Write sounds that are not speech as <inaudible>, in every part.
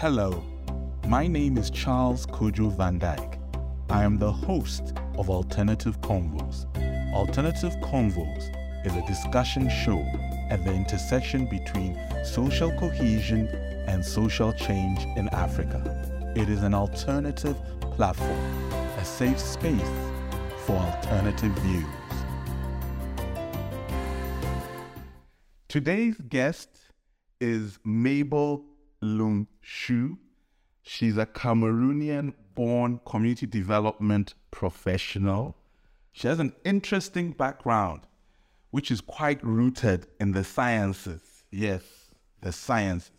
Hello, my name is Charles Kojo Vandyck. I am the host of Alternative Convos. Alternative Convos is a discussion show at the intersection between social cohesion and social change in Africa. It is an alternative platform, a safe space for alternative views. Today's guest is Mabel Lum Shu. She's a Cameroonian born community development professional. She has an interesting background, which is quite rooted in the sciences. Yes, the sciences,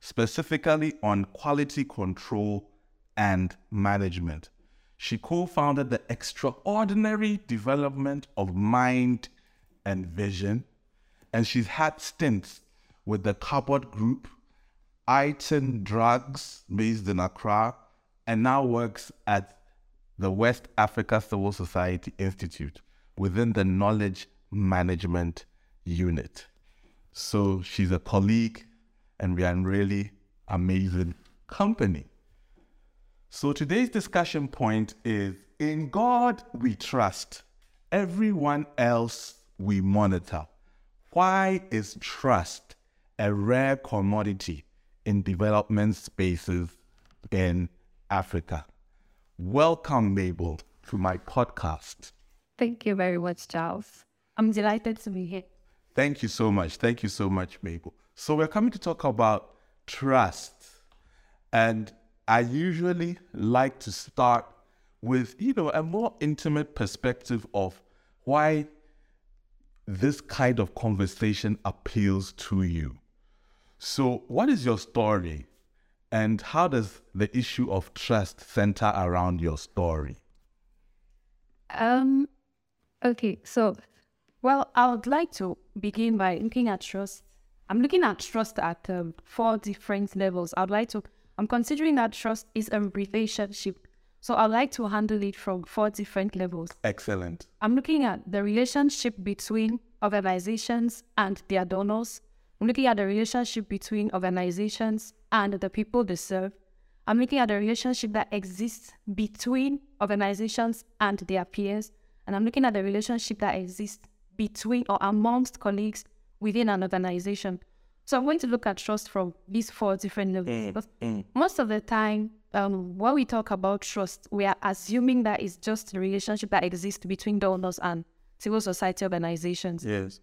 specifically on quality control and management. She co founded the extraordinary development of mind and vision, and she's had stints with the Carbot Group, Iton Drugs, based in Accra, and now works at the West Africa Civil Society Institute within the Knowledge Management Unit. So she's a colleague, and we are in really amazing company. So today's discussion point is In God we trust, everyone else we monitor. Why is trust a rare commodity in development spaces in Africa? Welcome, Mabel, to my podcast. Thank you very much, Charles. I'm delighted to be here. Thank you so much. Thank you so much, Mabel. So, we're coming to talk about trust. And I usually like to start with, you know, a more intimate perspective of why this kind of conversation appeals to you. So, what is your story? And how does the issue of trust center around your story? Um, okay, so, well, I would like to begin by looking at trust. I'm looking at trust at um, four different levels. I'd like to, I'm considering that trust is a relationship. So I'd like to handle it from four different levels. Excellent. I'm looking at the relationship between organizations and their donors. I'm looking at the relationship between organizations and the people they serve. I'm looking at the relationship that exists between organizations and their peers. And I'm looking at the relationship that exists between or amongst colleagues within an organization. So I'm going to look at trust from these four different levels. Because most of the time, um, when we talk about trust, we are assuming that it's just a relationship that exists between donors and civil society organizations. Yes.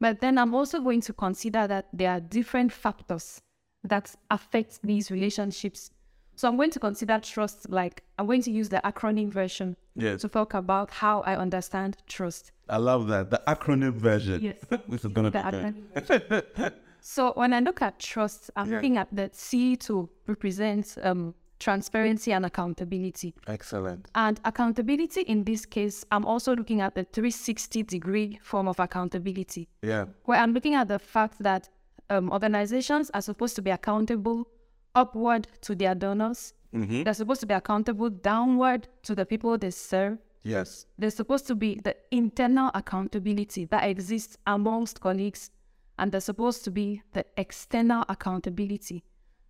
But then I'm also going to consider that there are different factors that affect these relationships. So I'm going to consider trust like I'm going to use the acronym version Yes. to talk about how I understand trust. I love that. The acronym version. Yes. <laughs> this is going to The be. <laughs> So when I look at trust, I'm Yeah. looking at the C to represent um, transparency and accountability. Excellent. And accountability in this case, I'm also looking at the 360 degree form of accountability. Yeah. where I'm looking at the fact that um, organizations are supposed to be accountable upward to their donors. Mm-hmm. They're supposed to be accountable downward to the people they serve. Yes. There's supposed to be the internal accountability that exists amongst colleagues, and there's supposed to be the external accountability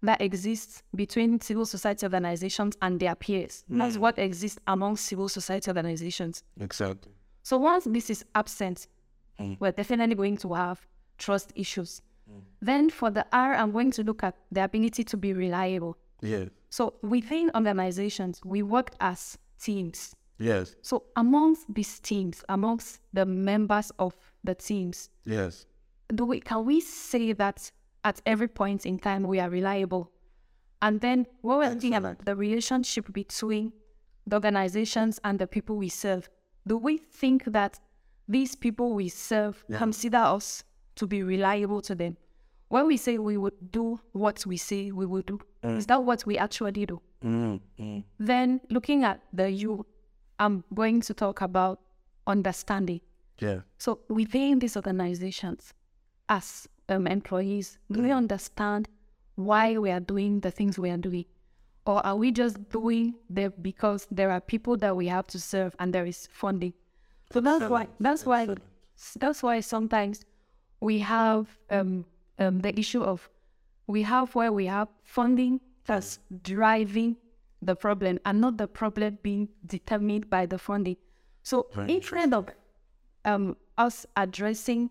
that exists between civil society organizations and their peers. That's what exists among civil society organizations. Exactly. So once this is absent, Mm. we're definitely going to have trust issues. Then for the R, I'm going to look at the ability to be reliable. Yes. So within organizations, we work as teams. Yes. So amongst these teams, amongst the members of the teams, Yes. do we can we say that at every point in time we are reliable? And then we're looking at the relationship between the organizations and the people we serve, do we think that these people we serve consider us to be reliable to them? When we say we would do what we say we would do, is that what we actually do? Mm-hmm. Then looking at the you, I'm going to talk about understanding. Yeah. So within these organizations, as um, employees, do we understand why we are doing the things we are doing? Or are we just doing them because there are people that we have to serve and there is funding? So that's why that's why that's why sometimes we have um, um, the issue of we have where we have funding that's driving the problem and not the problem being determined by the funding. So Very instead of um, us addressing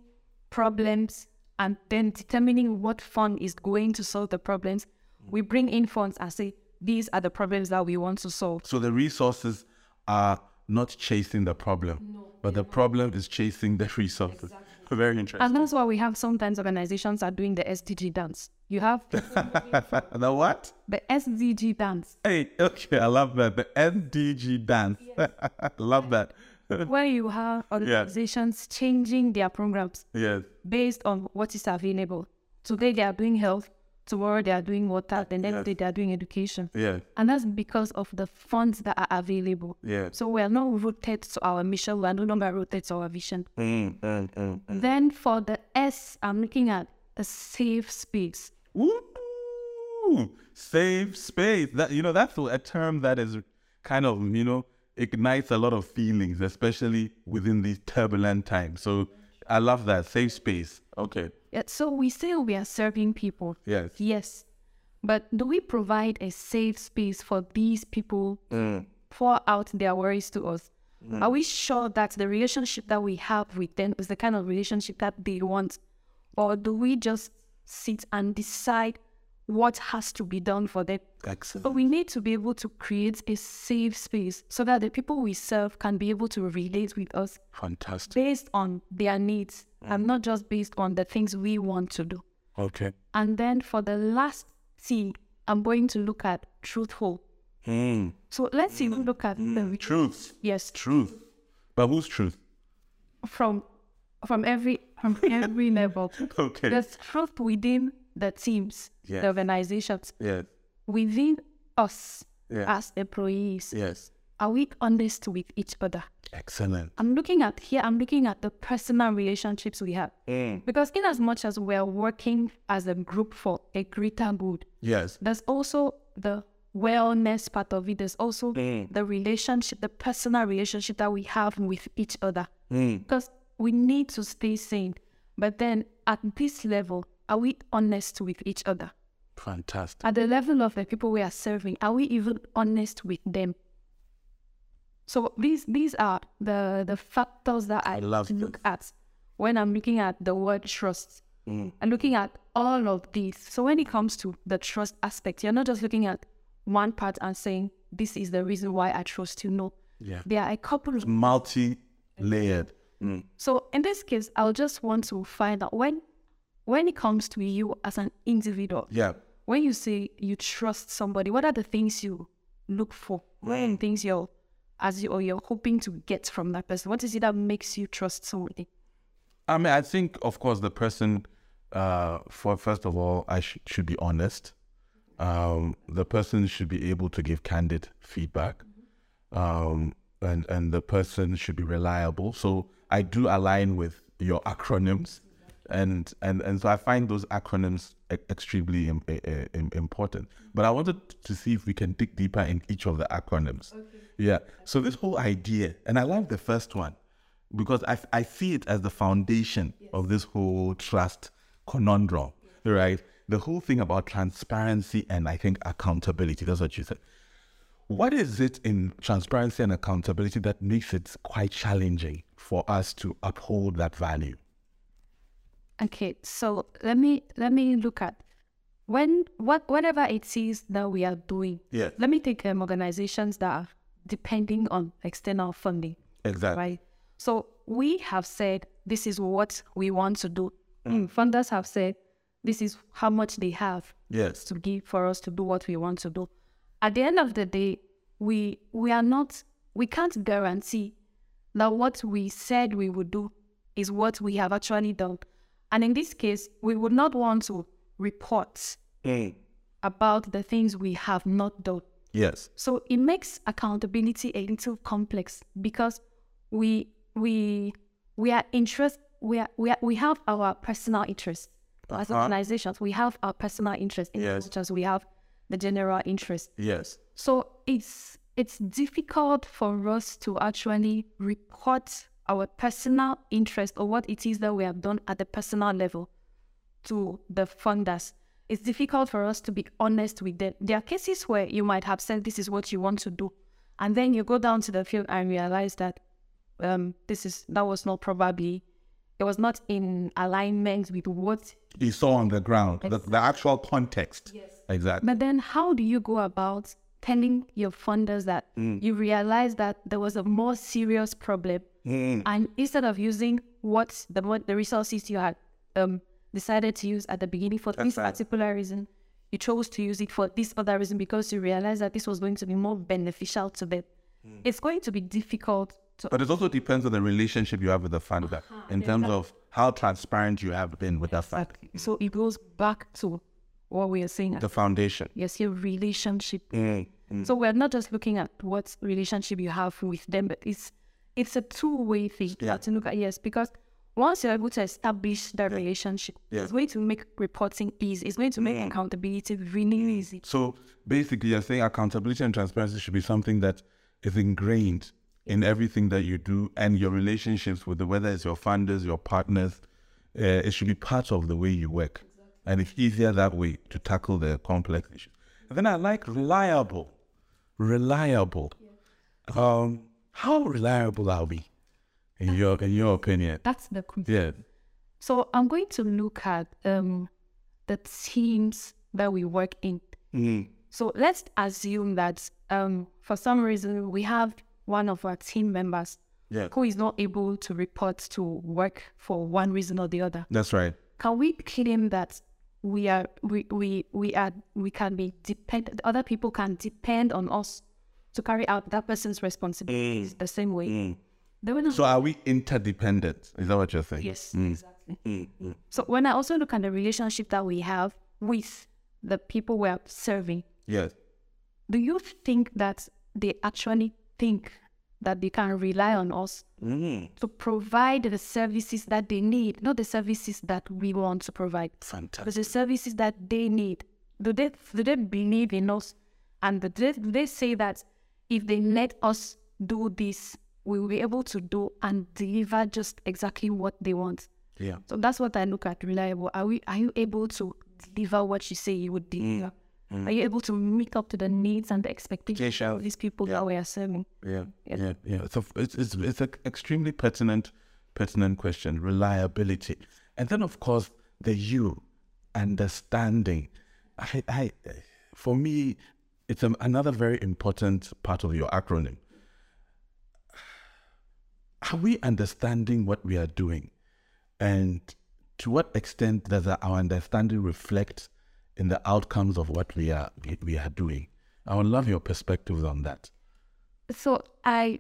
problems and then determining what fund is going to solve the problems, we bring in funds and say, these are the problems that we want to solve. So the resources are not chasing the problem, but the problem is chasing the resources. <laughs> Very interesting. And that's why we have sometimes organizations are doing the SDG dance. You have <laughs> the what? the SDG dance, Hey, okay, I love that. The SDG dance. <laughs> love that. <laughs> where you have organizations changing their programs yes. based on what is available. Today they are doing health, tomorrow they are doing water, the next Yes. day they are doing education. Yeah. And that's because of the funds that are available. Yeah. So we are not rooted to our mission, we are no longer rooted to our vision. Mm, mm, mm, mm. Then for the S, I'm looking at a safe space. Ooh, safe space. That you know, that's a term that is kind of you know ignites a lot of feelings, especially within these turbulent times. So I love that safe space. Okay. Yeah, so we say we are serving people. Yes. Yes. But do we provide a safe space for these people Mm. pour out their worries to us? Are we sure that the relationship that we have with them is the kind of relationship that they want? Or do we just sit and decide what has to be done for them? Excellent. But we need to be able to create a safe space so that the people we serve can be able to relate with us Fantastic. based on their needs and not just based on the things we want to do. Okay. And then for the last C, I'm going to look at truthful. Mm. So let's even look at the Truth. yes Truth. But whose truth? from from every from every <laughs> level. Okay. There's truth within the teams, Yes. the organizations, Yes. within us Yeah. as employees. Yes. Are we honest with each other? Excellent. I'm looking at here, I'm looking at the personal relationships we have. Mm. Because in as much as we're working as a group for a greater good, Yes. there's also the wellness part of it. There's also Mm. the relationship, the personal relationship that we have with each other. Mm. Because we need to stay sane. But then at this level, are we honest with each other? Fantastic. At the level of the people we are serving, are we even honest with them? So these these are the the factors that I, love look at when I'm looking at the word trust. Mm. And looking at all of these. So when it comes to the trust aspect, you're not just looking at one part and saying, This is the reason why I trust you. No. Yeah. There are a couple of Multi-layered. Mm. so in this case, I'll just want to find out when when it comes to you as an individual, Yeah. when you say you trust somebody, what are the things you look for? What are the things you're as you or you're hoping to get from that person? What is it that makes you trust somebody? I mean, I think, of course, the person, uh, for first of all, I sh- should be honest. Um, the person should be able to give candid feedback, um, and and the person should be reliable. So I do align with your acronyms, and and and so I find those acronyms e- extremely im- im- important. But I wanted to see if we can dig deeper in each of the acronyms. Yeah. So this whole idea, and I like the first one because I, I see it as the foundation of this whole trust conundrum, right? The whole thing about transparency and I think accountability. That's what you said. What is it in transparency and accountability that makes it quite challenging for us to uphold that value? Okay, so let me let me look at when what whatever it is that we are doing. Yeah. Let me take um, organizations that are depending on external funding, Exactly. right? So we have said this is what we want to do. Mm, Funders have said this is how much they have Yes. to give for us to do what we want to do. At the end of the day, we we are not we can't guarantee that what we said we would do is what we have actually done. And in this case, we would not want to report about the things we have not done. Yes. So it makes accountability a little complex because we we we are interest we are, we are, we have our personal interest as Uh-huh. organizations. We have our personal interest in Yes. as as we have the general interest. Yes. So it's it's difficult for us to actually report our personal interest or what it is that we have done at the personal level to the funders it's difficult for us to be honest with them. There are cases where you might have said this is what you want to do, and then you go down to the field and realize that um, this is that was not probably it was not in alignment with what You saw on the ground, the, the actual context. Yes. Exactly. But then, how do you go about telling your funders that you realize that there was a more serious problem, Mm-hmm. and instead of using what the what the resources you had um, decided to use at the beginning for this right. particular reason, you chose to use it for this other reason because you realized that this was going to be more beneficial to them. Mm. It's going to be difficult to But it also depends on the relationship you have with the funder in terms of how transparent you have been with that fund, so it goes back to what we are saying. the foundation. yes, your relationship mm, mm. So we're not just looking at what relationship you have with them, but it's it's a two-way thing have to look at. Yes, because once you're able to establish that relationship, Yeah. it's going to make reporting easy. It's going to make accountability really easy. So basically, you're saying accountability and transparency should be something that is ingrained in everything that you do and your relationships with the, whether it's your funders, your partners. Uh, it should be part of the way you work. And it's easier that way to tackle the complex issues. And then I like reliable. Reliable. Um, how reliable are we, in your in your opinion? That's the key. Yeah. So I'm going to look at um the teams that we work in. So let's assume that um for some reason we have one of our team members Yeah. who is not able to report to work for one reason or the other. That's right. Can we claim that we are we we, we are we can be depend other people can depend on us to carry out that person's responsibilities mm. the same way? Mm. They will not So are we interdependent? Is that what you're saying? Yes, mm. exactly. So when I also look at the relationship that we have with the people we are serving, Yes. do you think that they actually think that they can rely on us to provide the services that they need, not the services that we want to provide, Fantastic. but the services that they need? Do they do they believe in us, and do they, do they say that if they let us do this, we will be able to do and deliver just exactly what they want? Yeah. So that's what I look at reliable. Are we are you able to deliver what you say you would mm. deliver? Mm. Are you able to meet up to the needs and the expectations of these people that we are serving? Yeah, yeah, yeah. So it's it's it's an extremely pertinent pertinent question. Reliability, and then of course the you understanding. I, I, for me, it's a, another very important part of your acronym. Are we understanding what we are doing, and to what extent does our understanding reflect in the outcomes of what we are we, are doing? I would love your perspectives on that. So I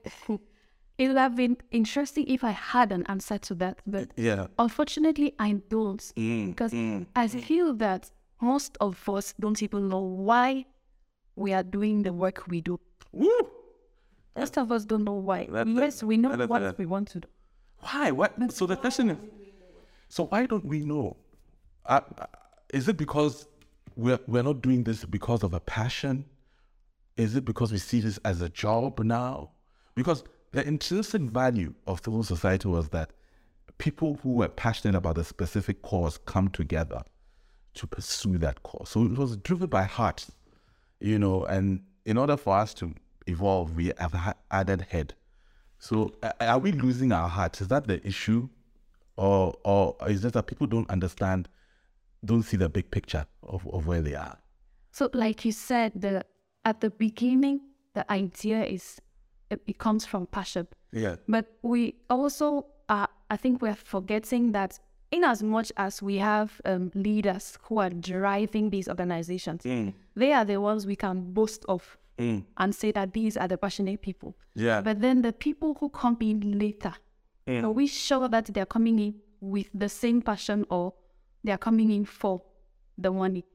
it would have been interesting if I had an answer to that, but Yeah. unfortunately I don't. Mm, because mm, I mm. feel that most of us don't even know why we are doing the work we do. Woo! Most of us don't know why. That- yes, we know that what a- we want to do. Why? What? So the question is, so why don't we know? Uh, uh, is it because we're we're not doing this because of a passion? Is it because we see this as a job now? Because the intrinsic value of civil society was that people who were passionate about a specific cause come together to pursue that cause. So it was driven by heart, you know. And in order for us to evolve, we have ha- added head. So are we losing our heart? Is that the issue, or or is it that people don't understand, don't see the big picture of, of where they are? So, like you said, the at the beginning, the idea is it, it comes from passion. Yeah. But we also are, I think we're forgetting that in as much as we have um, leaders who are driving these organizations, mm. they are the ones we can boast of mm. and say that these are the passionate people. Yeah. But then the people who come in later, mm. are we sure that they're coming in with the same passion or they're coming in for the money?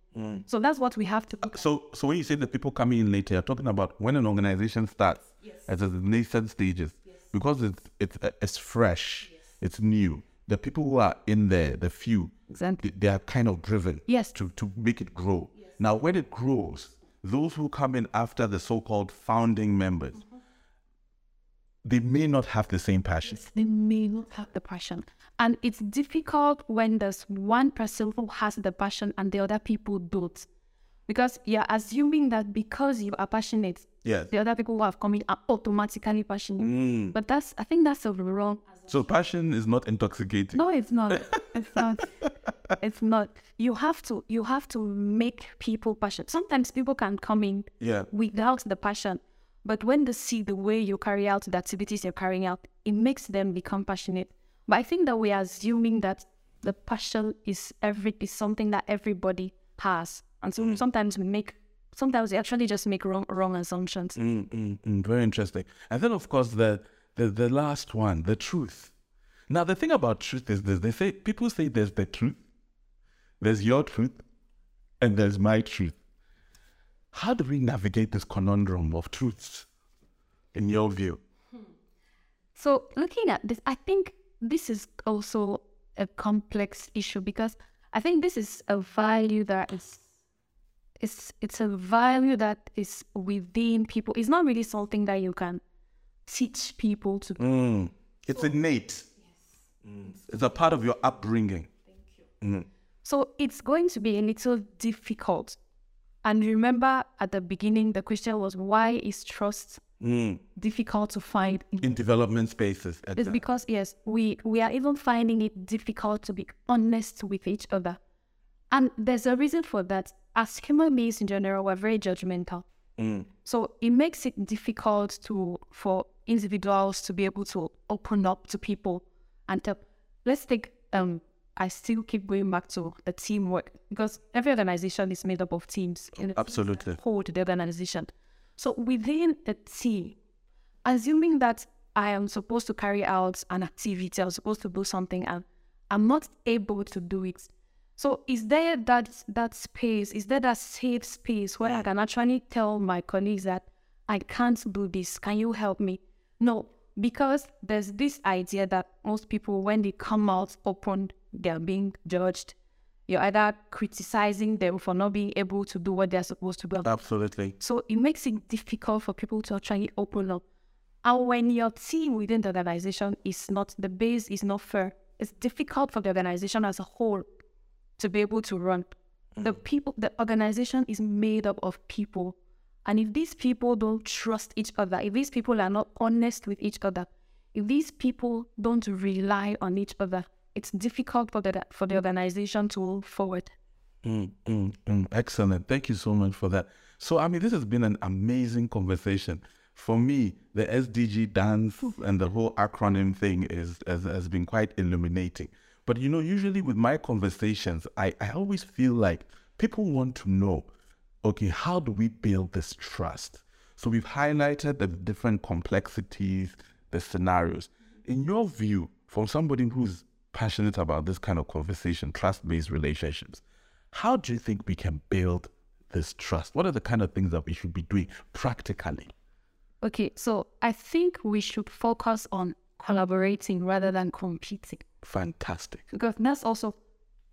So that's what we have to uh, look So so when you say the people coming in later, you're talking about when an organization starts at the nascent stages, because it's it's uh, it's fresh, it's new. The people who are in there, the few, Exactly. they, they are kind of driven Yes. to to make it grow. Now, when it grows, those who come in after the so-called founding members, mm-hmm. they may not have the same passion. they may not have the passion. And it's difficult when there's one person who has the passion and the other people don't. Because you're assuming that because you are passionate, Yes. the other people who have come in are automatically passionate. Mm. But that's, I think that's a wrong. So passion is not intoxicating. No, it's not. <laughs> It's not. It's not. You have to. You have to make people passionate. Sometimes people can come in Yeah. without the passion, but when they see the way you carry out the activities you're carrying out, it makes them become passionate. But I think that we are assuming that the passion is every is something that everybody has, and so mm. sometimes we make. Sometimes we actually just make wrong wrong assumptions. Mm, mm, mm, very interesting. And then, of course, the, the the last one, the truth. Now, the thing about truth is this: they say people say there's the truth, there's your truth, and there's my truth. How do we navigate this conundrum of truths, in your view? So looking at this, I think this is also a complex issue because I think this is a value that is it's it's a value that is within people. It's not really something that you can teach people to Mm, it's innate. Mm, It's a part of your upbringing. So it's going to be a little difficult. And remember at the beginning the question was why is trust Mm, difficult to find in in development spaces. It's exactly. because yes, we we are even finding it difficult to be honest with each other, and there's a reason for that. As human beings in general, we're very judgmental, Mm, so it makes it difficult to for individuals to be able to open up to people and tell. Let's take um. I still keep going back to the teamwork because every organization is made up of teams. Know, absolutely. hold the organization. So within a team, assuming that I am supposed to carry out an activity, I'm supposed to do something, and I'm not able to do it. So is there that that space? Is there that safe space where I can actually tell my colleagues that I can't do this? Can you help me? No, because there's this idea that most people, when they come out open, they're being judged. You're either criticizing them for not being able to do what they're supposed to do. Absolutely. So it makes it difficult for people to actually open up. And when your team within the organization is not, the base is not fair, it's difficult for the organization as a whole to be able to run. The people, the organization is made up of people. And if these people don't trust each other, if these people are not honest with each other, if these people don't rely on each other, it's difficult for the for the organization to move forward. Mm, mm, mm. Excellent. Thank you so much for that. So, I mean, this has been an amazing conversation. For me, the SDG dance <laughs> and the whole acronym thing is has, has been quite illuminating. But you know, usually with my conversations, I, I always feel like people want to know, okay, how do we build this trust? So we've highlighted the different complexities, the scenarios. In your view, from somebody who's passionate about this kind of conversation, trust-based relationships, how do you think we can build this trust? What are the kind of things that we should be doing practically? Okay, so I think we should focus on collaborating rather than competing Fantastic. because that's also,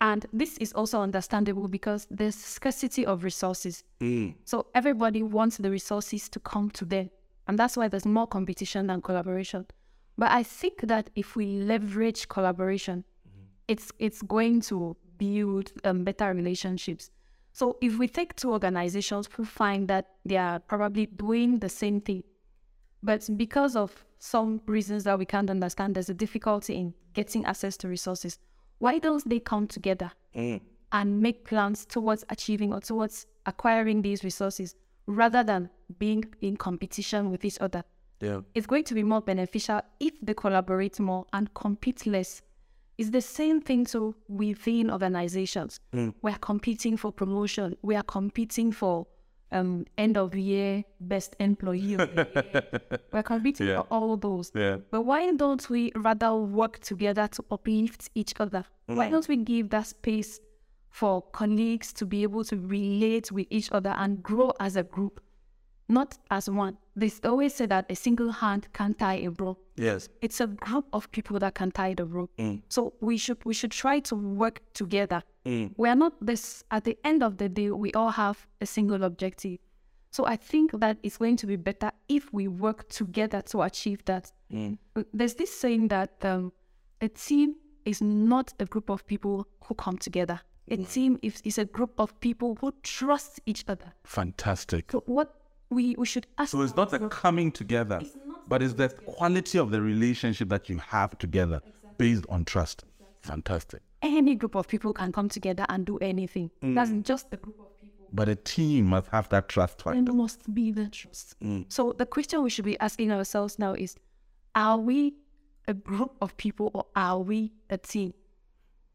and this is also understandable because there's scarcity of resources. Mm. So everybody wants the resources to come to them, and that's why there's more competition than collaboration. But I think that if we leverage collaboration, it's it's going to build um, better relationships. So if we take two organizations who find that they are probably doing the same thing, but because of some reasons that we can't understand, there's a difficulty in getting access to resources. Why don't they come together Mm. and make plans towards achieving or towards acquiring these resources rather than being in competition with each other? Yeah. It's going to be more beneficial if they collaborate more and compete less. It's the same thing so within organizations. We're competing for promotion. We are competing for um, end of year best employee. <laughs> We're competing Yeah. for all those. Yeah. But why don't we rather work together to uplift each other? Why don't we give that space for colleagues to be able to relate with each other and grow as a group, not as one? They always say that a single hand can't tie a rope. Yes. It's a group of people that can tie the rope. Mm. So we should we should try to work together. Mm. We are not this at the end of the day, we all have a single objective. So I think that it's going to be better if we work together to achieve that. Mm. Uh, there's this saying that um, a team is not a group of people who come together. A team is, is a group of people who trust each other. Fantastic. So what we, we should ask So it's not the coming together, but it's the quality of the relationship that you have together based on trust. Fantastic. any group of people can come together and do anything. Mm. That's just the group of people. But a team must have that trust factor. There must be the trust. Mm. So the question we should be asking ourselves now is are we a group of people or are we a team?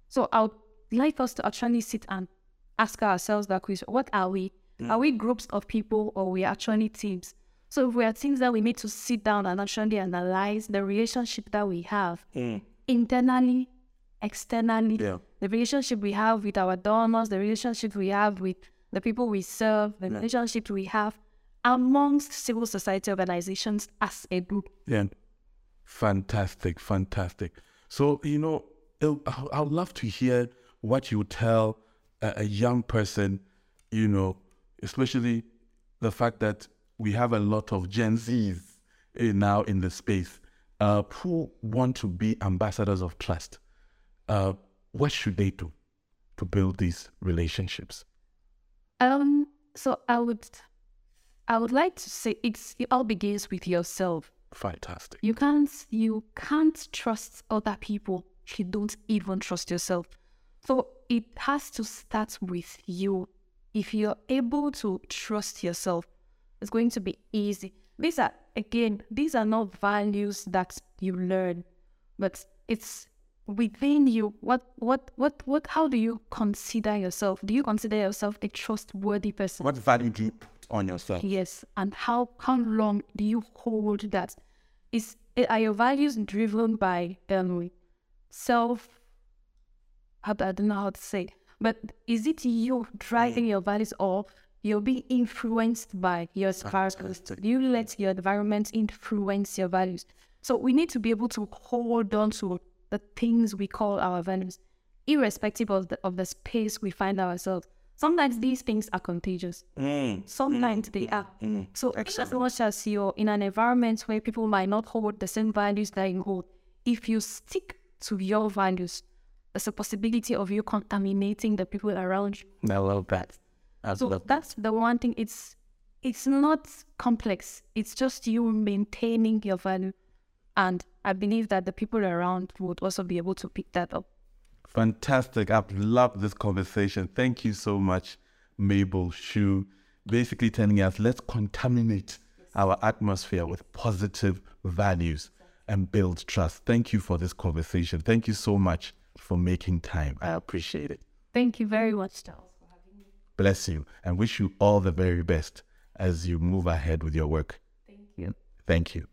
So I would like us to actually sit and ask ourselves that question. What are we? Mm. Are we groups of people or we are actually teams? So if we are teams that we need to sit down and actually analyze the relationship that we have mm. internally, externally, Yeah. the relationship we have with our donors, the relationship we have with the people we serve, the relationship we have amongst civil society organizations as a group. Yeah. Fantastic, fantastic. So, you know, I I would love to hear what you tell a, a young person, you know, especially the fact that we have a lot of Gen Zs eh, now in the space uh, who want to be ambassadors of trust. Uh, what should they do to build these relationships? Um, so I would, I would like to say it's it all begins with yourself. Fantastic. You can't you can't trust other people if you don't even trust yourself. So it has to start with you. If you're able to trust yourself, it's going to be easy. These are again, these are not values that you learn, but it's within you. What what what what how do you consider yourself? Do you consider yourself a trustworthy person? What value do you put on yourself? Yes, and how how long do you hold that? Is are your values driven by um self? I I don't know how to say, but is it you driving your values or you're being influenced by your environment? Do you let your environment influence your values? So we need to be able to hold on to the things we call our values, irrespective of the of the space we find ourselves. Sometimes these things are contagious. Sometimes they are. So as much as you're in an environment where people might not hold the same values that you hold, if you stick to your values, there's a possibility of you contaminating the people around you. I love that. I So love that's the one thing. It's it's not complex. It's just you maintaining your value, and I believe that the people around would also be able to pick that up. Fantastic. I've loved this conversation. Thank you so much, Mabel Shu. Basically telling us let's contaminate our atmosphere with positive values and build trust. Thank you for this conversation. Thank you so much for making time. I appreciate it. Thank you very much, Charles. For having me. Bless you and wish you all the very best as you move ahead with your work. Thank you. Thank you.